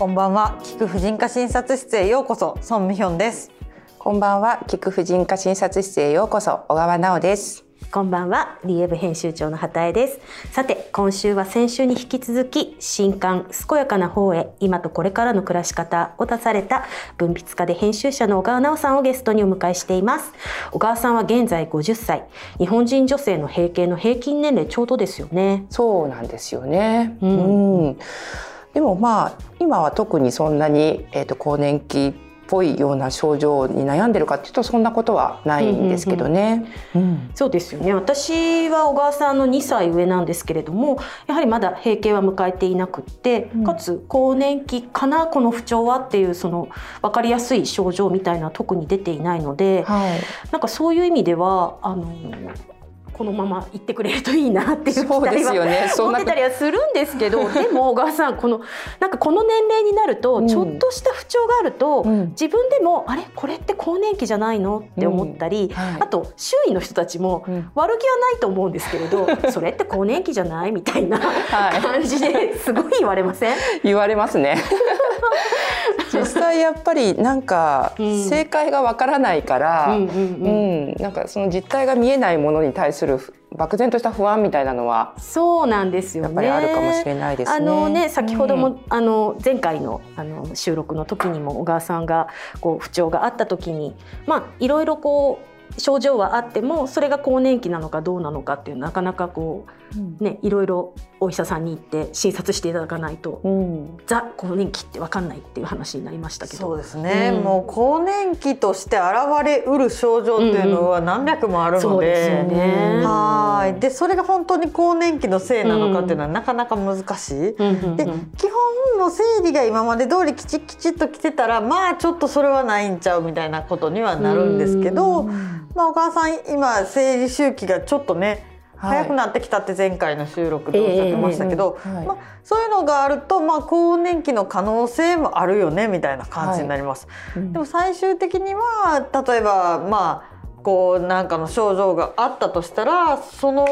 こんばんは。聞く婦人科診察室へようこそ。ソンミヒョンです。こんばんは。聞く婦人科診察室へようこそ。小川直です。こんばんは、リエブ編集長の畑江です。さて、今週は先週に引き続き、新刊、健やかな方へ、今とこれからの暮らし方を出された、文筆家で編集者の小川直さんをゲストにお迎えしています。小川さんは現在50歳、日本人女性の閉経の平均年齢ちょうどですよね。そうなんですよね。うん、うんでもまあ今は特にそんなに、えーと、更年期ぽいような症状に悩んでるかっていうとそんなことはないんですけどね。そうですよね。私は小川さんの2歳上なんですけれどもやはりまだ閉経は迎えていなくって、うん、かつ更年期かなこの不調はっていうその分かりやすい症状みたいな特に出ていないので、はい、なんかそういう意味ではあのこのまま行ってくれるといいなっていう期待は、ね、持ってたりはするんですけど でも小川さんこのなんかこの年齢になると、ちょっとした不調があると、うん、自分でもあれ？これって更年期じゃないの？って思ったり、うん。はい、あと周囲の人たちも、悪気はないと思うんですけれど それって更年期じゃない？みたいな感じですごい言われません？言われますね実際やっぱりなんか正解がわからないから、うん、なんかその実態が見えないものに対する漠然とした不安みたいなのはそうなんですよ、ね、やっぱりあるかもしれないですね。あのね先ほども、うん、あの前回のあの収録の時にも小川さんがこう不調があった時にまあいろいろこう症状はあってもそれが更年期なのかどうなのかっていうなかなかこう、ねいろいろお医者さんに行って診察していただかないと、うん、ザ更年期って分かんないっていう話になりましたけど。そうですね、うん、もう更年期として現れうる症状っていうのは何百もあるので、うんはい。でそれが本当に更年期のせいなのかっていうのはなかなか難しい。で基本の生理が今まで通りきちっきちっと来てたらまあちょっとそれはないんちゃうみたいなことにはなるんですけど。まあ、お母さん今生理周期がちょっとね早くなってきたって前回の収録でおっしゃってましたけど、まあ、そういうのがあると、まあ、更年期の可能性もあるよねみたいな感じになります。はい。うん、でも最終的には例えばまあこうなんかの症状があったとしたらその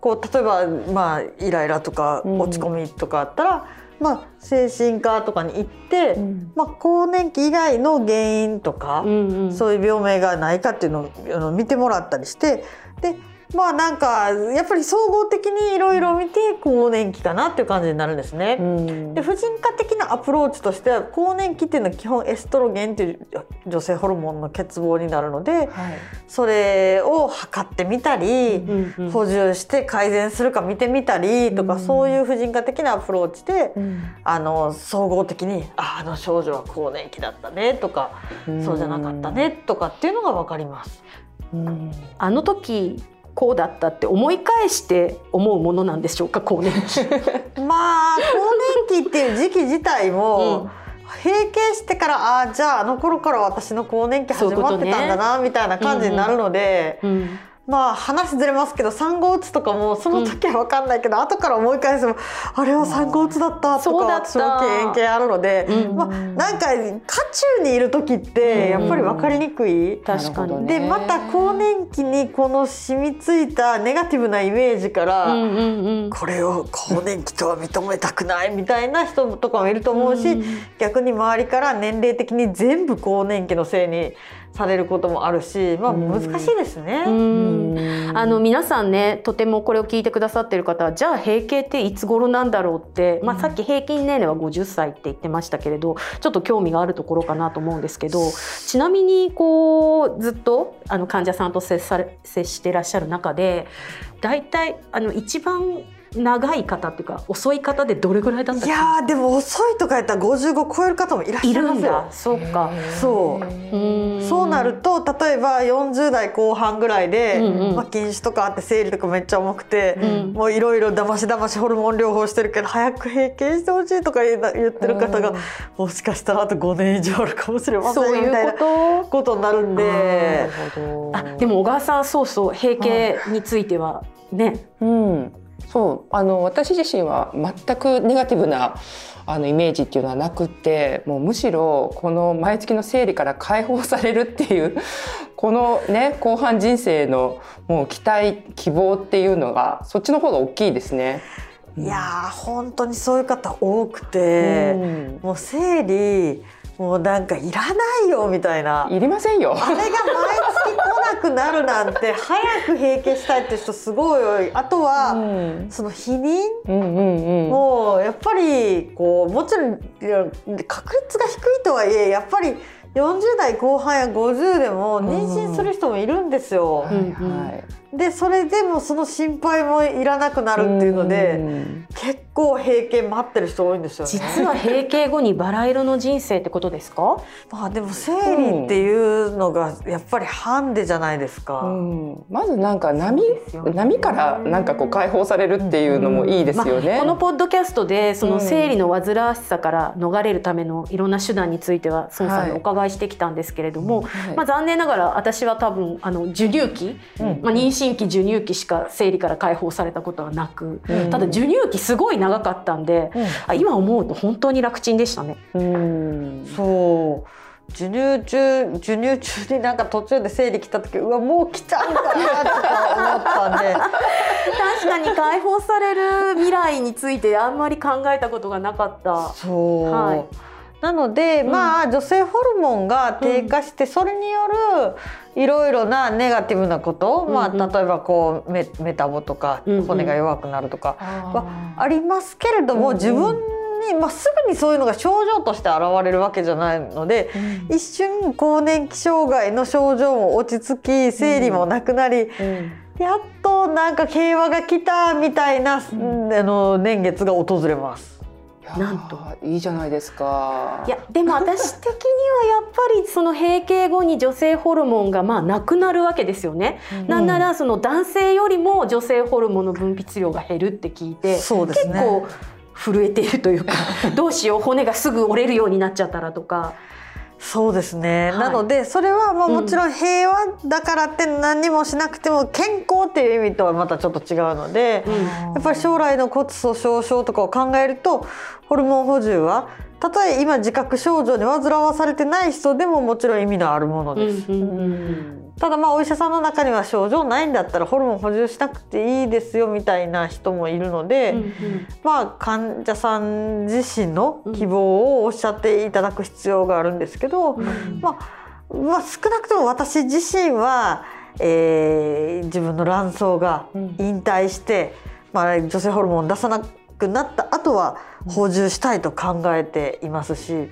こう例えばまあイライラとか落ち込みとかあったら、うんまあ、精神科とかに行って、うん、まあ、更年期以外の原因とか、うんうん、そういう病名がないかっていうのを見てもらったりしてでまあなんかやっぱり総合的にいろいろ見て更年期かなっていう感じになるんですね。うん、で婦人科的なアプローチとしては更年期っていうのは基本エストロゲンっていう女性ホルモンの欠乏になるので、はい、それを測ってみたり、うんうん、補充して改善するか見てみたりとか、うん、そういう婦人科的なアプローチで、うん、あの総合的にああの少女は更年期だったねとか、そうじゃなかったねとかっていうのが分かります。あの時こうだったって思い返して思うものなんでしょうか更年期。まあ更年期っていう時期自体も、うん。閉経してからああじゃああの頃から私の更年期始まってたんだなみたいな感じになるので、うんうんまあ話ずれますけど産後うつとかもその時は分かんないけど、うん、後から思い返すもあれは産後うつだったとか私も経験あるので、うん、まあ、なんか渦中にいる時ってやっぱり分かりにくい。うん、確かにでまた更年期にこの染みついたネガティブなイメージから、うんうんうん、これを更年期とは認めたくないみたいな人とかもいると思うし、逆に周りから年齢的に全部更年期のせいにされることもあるし、まあ、難しいですね。あの皆さんねとてもこれを聞いてくださってる方はじゃあ閉経っていつ頃なんだろうって、まあ、さっき平均年齢は50歳って言ってましたけれどちょっと興味があるところかなと思うんですけどちなみにこうずっとあの患者さんと接され接してらっしゃる中で大体あの一番長い方っていうか遅い方でどれぐらいだったいやでも遅いとかやったら55超える方もいらっしゃいますよ。そうか。そう。そうなると例えば40代後半ぐらいで、うんうん、まあ、禁酒とかあって生理とかめっちゃ重くて、うん、もういろいろだましだましホルモン療法してるけど早く閉経してほしいとか言ってる方が、もしかしたらあと5年以上あるかもしれませんみたいなこと？になるんで。あでも小川さんそうそう閉経についてはね、うん、そうあの私自身は全くネガティブなあのイメージっていうのはなくってもうむしろこの毎月の生理から解放されるっていう このね後半人生のもう期待希望っていうのがそっちの方が大きいですね。いや本当にそういう方多くて、うん、もう生理もうなんかいらないよみたいな。いりませんよ。あれが毎月来なくなるなんて 早く閉経したいって人すごい多い。あとは、うん、その避妊、うんうんうん、もうやっぱりこうもちろん確率が低いとはいえやっぱり。40代後半や50でも妊娠する人もいるんですよ。はいはい、でそれでもその心配もいらなくなるっていうので結構閉経待ってる人多いんですよね。実は閉経後にバラ色の人生ってことですか？まあでも生理っていうのがやっぱりハンデじゃないですか。うん、まずなんか波波からなんかこう解放されるっていうのもいいですよね。まあ、このポッドキャストでその生理の煩わしさから逃れるためのいろんな手段については孫さんにお伺いしてきたんですけれども、はい、まあ残念ながら私は多分あの授乳期、うん、まあ妊娠期授乳期しか生理から解放されたことはなく、うん、ただ授乳期すごい長かったんで、うん、今思うと本当に楽ちんでしたね。うん。そう。授乳中授乳中になんか途中で生理来た時うわもう来ちゃうんかなとか思ったんで。確かに解放される未来についてあんまり考えたことがなかった。そう、はいなので、うん、まあ女性ホルモンが低下して、それによるいろいろなネガティブなこと、うん、まあ例えばこうメメタボとか骨が弱くなるとかはありますけれども、自分に、まあ、すぐにそういうのが症状として現れるわけじゃないので、うん、一瞬更年期障害の症状も落ち着き生理もなくなり、やっとなんか平和が来たみたいな、あの年月が訪れます。なんと。いいじゃないですか。いやでも私的にはやっぱりその閉経後に女性ホルモンがまあなくなるわけですよね、うん、なんならその男性よりも女性ホルモンの分泌量が減るって聞いて、そうですね、結構震えているというか どうしよう骨がすぐ折れるようになっちゃったらとか。そうですね、はい、なのでそれはまあもちろん平和だからって何もしなくても健康っていう意味とはまたちょっと違うので、うん、やっぱり将来の骨粗しょう症とかを考えるとホルモン補充はたとえ今自覚症状に煩わされてない人でももちろん意味のあるものです。うんうんうんただまあお医者さんの中には症状ないんだったらホルモン補充しなくていいですよみたいな人もいるので、うんうん、まあ患者さん自身の希望をおっしゃっていただく必要があるんですけど、うん、まあ、まあ、少なくとも私自身は、えー、自分の卵巣が引退して、まあ、女性ホルモンを出さなくなった後は補充したいと考えていますし。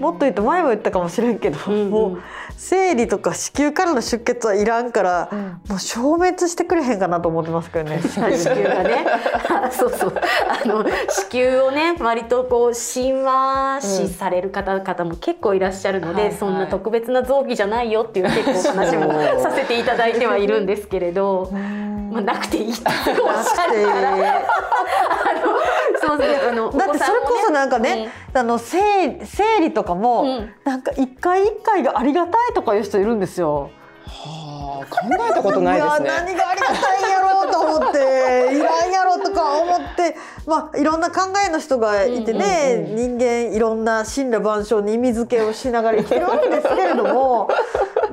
もっと言うと前も言ったかもしれんけど、うんうん、もう生理とか子宮からの出血はいらんから、うん、もう消滅してくれへんかなと思ってますけどね。子宮がね。そうそう。あの子宮をね割とこう神話視される方々も結構いらっしゃるので、うん、そんな特別な臓器じゃないよっていう結構話もさせていただいてはいるんですけれど、まあ、なくていいっておっしゃるから。そうですあのだってそれこそなんかね、うん、あの生生理とかも、うん、なんか一回一回がありがたいとかいう人いるんですよ。はあ、考えたことないですね。何がありがたいんやろうと思って いらんやろとか思ってまあいろんな考えの人がいてね、うんうんうん、人間いろんな神羅万象に意味付けをしながら生きてるわけですけれども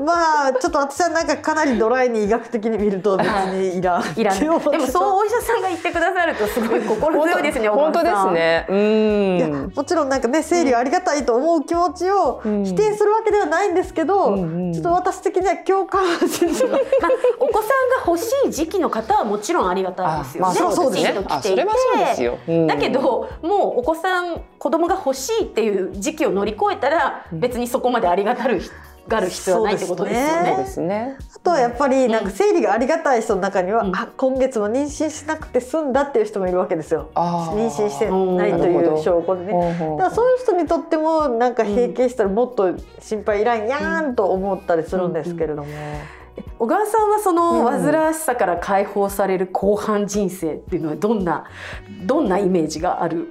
まあちょっと私はなんかかなりドライに医学的に見ると別にいらん、い、らんでもそうお医者さんが言ってくださるとすごい心強いですね本当ですね。うん。いやもちろんなんかね生理ありがたいと思う気持ちを否定するわけではないんですけど、うん、ちょっと私的には共感しまあ、お子さんが欲しい時期の方はもちろんありがたいですよね。まあ、そうですね。来ていて。だけどもうお子さん子供が欲しいっていう時期を乗り越えたら別にそこまでありがたるがる必要はないってことですよね。ですね。あとはやっぱりなんか生理がありがたい人の中には、うん、あ今月も妊娠しなくて済んだっていう人もいるわけですよ。妊娠してないという証拠でね。だからそういう人にとってもなんか閉経したらもっと心配いらんやんと思ったりするんですけれども。小川さんはその煩わしさから解放される後半人生っていうのはどんなどんなイメージがある？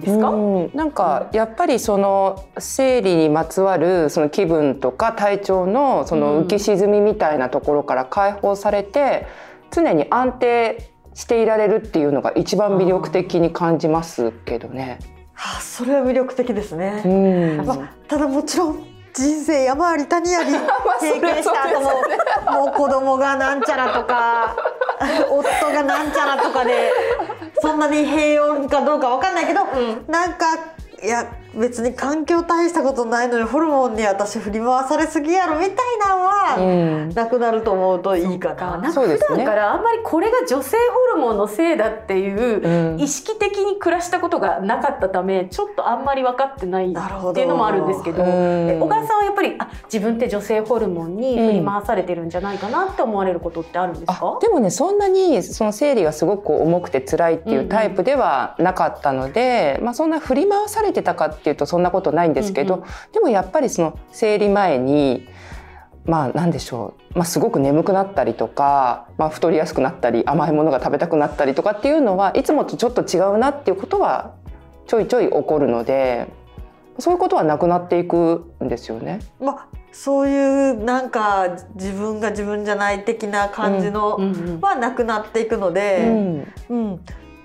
ですか、うん、なんかやっぱりその生理にまつわるその気分とか体調のその浮き沈みみたいなところから解放されて常に安定していられるっていうのが一番魅力的に感じますけどね。はあ、それは魅力的ですね。うん、まあ、ただもちろん人生山あり谷あり 経験した後も、もう子供がなんちゃらとか 夫がなんちゃらとかでそんなに平穏かどうかわかんないけど、うん。なんかいや別に環境大したことないのにホルモンに私振り回されすぎやろみたいなのは、うん。なくなると思うといいかな。なんか。そうですね。普段からあんまりこれが女性ホルモンのせいだっていううん。意識的に暮らしたことがなかったためちょっとあんまり分かってないなるほどっていうのもあるんですけどうん。え小川さんはやっぱりあ自分って女性ホルモンに振り回されてるんじゃないかなって思われることってあるんですか？あ、でもねそんなにその生理がすごく重くて辛いっていうタイプではなかったので、まあ、そんな振り回されてたかっていうとそんなことないんですけど、うんうでもやっぱりその生理前にまあ何でしょう、まあ、すごく眠くなったりとか、まあ、太りやすくなったり甘いものが食べたくなったりとかっていうのはいつもとちょっと違うなっていうことはちょいちょい起こるのでそういうことはなくなっていくんですよね。まあそういうなんか自分が自分じゃない的な感じの、うんうんはなくなっていくのうで、ん。うん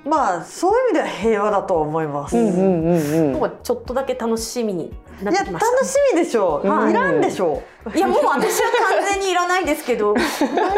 まあそういう意味では平和だと思います。うんうんうんうんちょっとだけ楽しみにないってや楽きました。しみでしょう、はいいらんでしょいやもう私は完全にいらないですけど本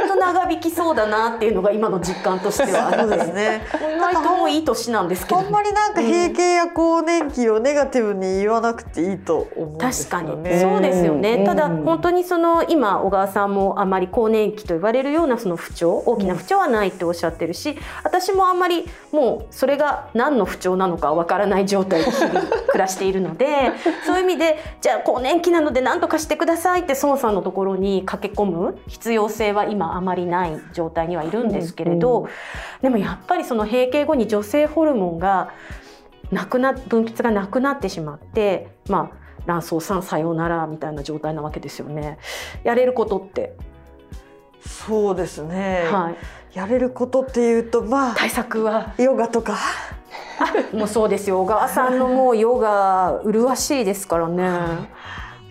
当長引きそうだなっていうのが今の実感としてはあるですね。意外ともういい年なんですけど。ほんまになんか閉経や更年期をネガティブに言わなくていいと思うんです確かに、よね。そうですよね、うん。ただ本当にその今小川さんもあまり更年期と言われるようなその不調大きな不調はないっておっしゃってるし私もあんまりもうそれが何の不調なのかわからない状態で日々暮らしているのでそういう意味でじゃあ更年期なので何とかしてくださいって孫さんのところに駆け込む必要性は今あまりない状態にはいるんですけれど、うんでもやっぱりその閉経後に女性ホルモンがなくな分泌がなくなってしまってまあ卵巣さんさようならみたいな状態なわけですよね。やれることって、そうですね、はい、やれることっていうとまあ対策は？ヨガとか？あ もうそうですよ。小川さんのもうヨガ麗しいですからね。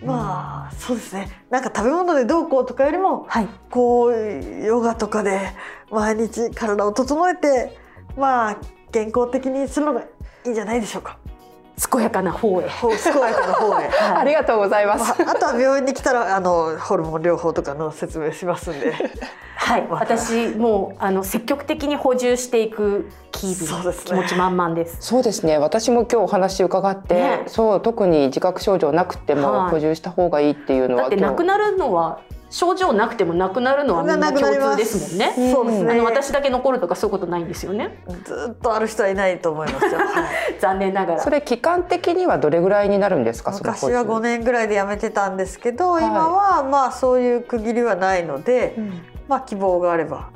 まあそうですねなんか食べ物でどうこうとかよりもはい、こうヨガとかで毎日体を整えてまあ健康的にするのがいいんじゃないでしょうか。健やかな方へ。健やかな方へ。ありがとうございます。まあ、あとは病院に来たらあのホルモン療法とかの説明しますんで。はい、私もうあの積極的に補充していく気そうですね。気持ち満々です。そうですね。私も今日お話伺って、ね。そう特に自覚症状なくてはい。も補充した方がいいっていうのは、だってなくなるのは症状なくてもなくなるのはみんな共通ですもんね。うん。そうですね。あの私だけ残るとかそういうことないんですよね。ずっとある人はいないと思いますよ。は い残念ながら。それ期間的にはどれぐらいになるんですか？昔は5年ぐらいで辞めてたんですけど、はい。今はまあそういう区切りはないので、うんまあ希望があれば。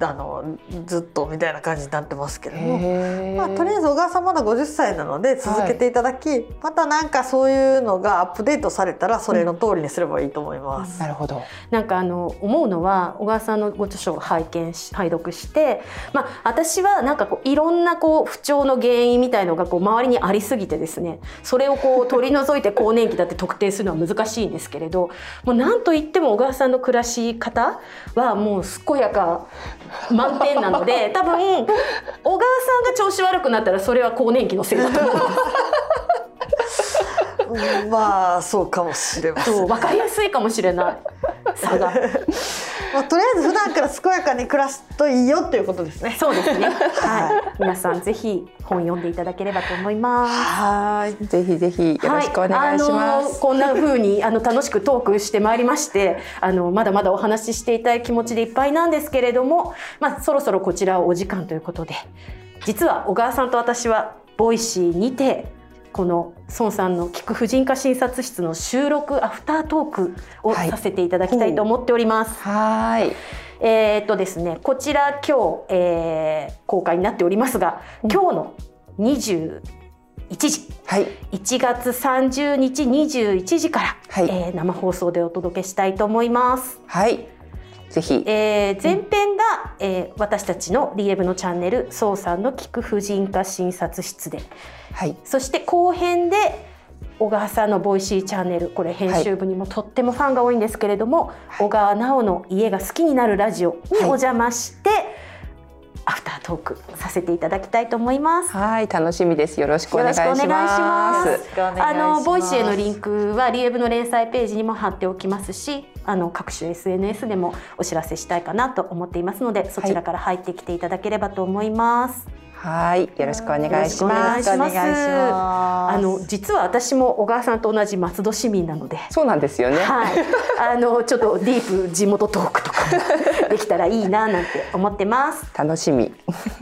あのずっとみたいな感じになってますけれども。まあ、とりあえず小川さんまだ50歳なので続けていただき、またなんかそういうのがアップデートされたらそれの通りにすればいいと思います。なるほどなんかあの思うのは小川さんのご著書を拝見し拝読して、まあ、私はなんかこういろんなこう不調の原因みたいのがこう周りにありすぎてですねそれをこう取り除いて更年期だって特定するのは難しいんですけれどもうなんといっても小川さんの暮らし方はもう健やか満点なので多分小川さんが調子悪くなったらそれは更年期のせいだと思うんです。うんまあそうかもしれません。そう分かりやすいかもしれない差が。まあ、とりあえず普段から健やかに暮らすといいよっていうことですね。そうですね。はい。皆さんぜひ本読んでいただければと思います。はい。ぜひぜひよろしくお願いしはいあのます、こんな風にあの楽しくトークしてまいりまして、あのまだまだお話ししていたい気持ちでいっぱいなんですけれども、まあそろそろこちらお時間ということで、実は小川さんと私は Voicy にて。この宋さんの聞く婦人科診察室の収録アフタートークをはい。させていただきたいと思っております。はーい。えーっとですね、こちら今日、えー公開になっておりますが、今日の21時、はい。1月30日21時から、はい。えー生放送でお届けしたいと思います。はい。ぜひ。えー前編が、えー私たちのリエブのチャンネル「そうさんの聞く婦人科診察室で」はい。そして後編で小川さんのボイシーチャンネルこれ編集部にもとってもファンが多いんですけれども、小川直の家が好きになるラジオにお邪魔して、アフタートークさせていただきたいと思います。はい楽しみですよろしくおよ願いしろしくお願いしまますす。あのボイシーへのリンンクはリエブの連載ページにも貼っておきますし、あの各種 SNS でもお知らせしたいかなと思っていますので、そちらから入ってきていただければと思います。はい、よろしくお願いします。よろしくお願いしますあの実は私も小川さんと同じ松戸市民なので。そうなんですよね。はい、あのちょっとディープ地元トークとかできたらいいななんて思ってます。楽しみ。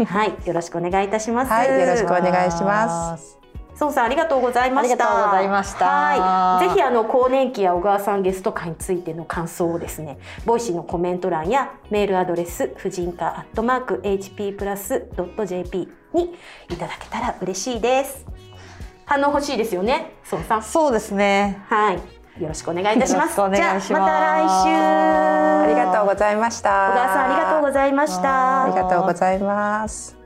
はい、よろしくお願いいたします。はい、よろしくお願いします。宋さんありがとうございました。ありがとうございましたはい、ぜひあの更年期や小川さんゲスト会についての感想をですね、 Voicy のコメント欄やメールアドレス婦人科アットマーク hp プラスドット jp にいただけたら嬉しいです。反応欲しいですよね、孫さん。そうですねはい、よろしくお願いいたします。ますじゃあまた来週。ありがとうございました。小川さんありがとうございました。ありがとうございます。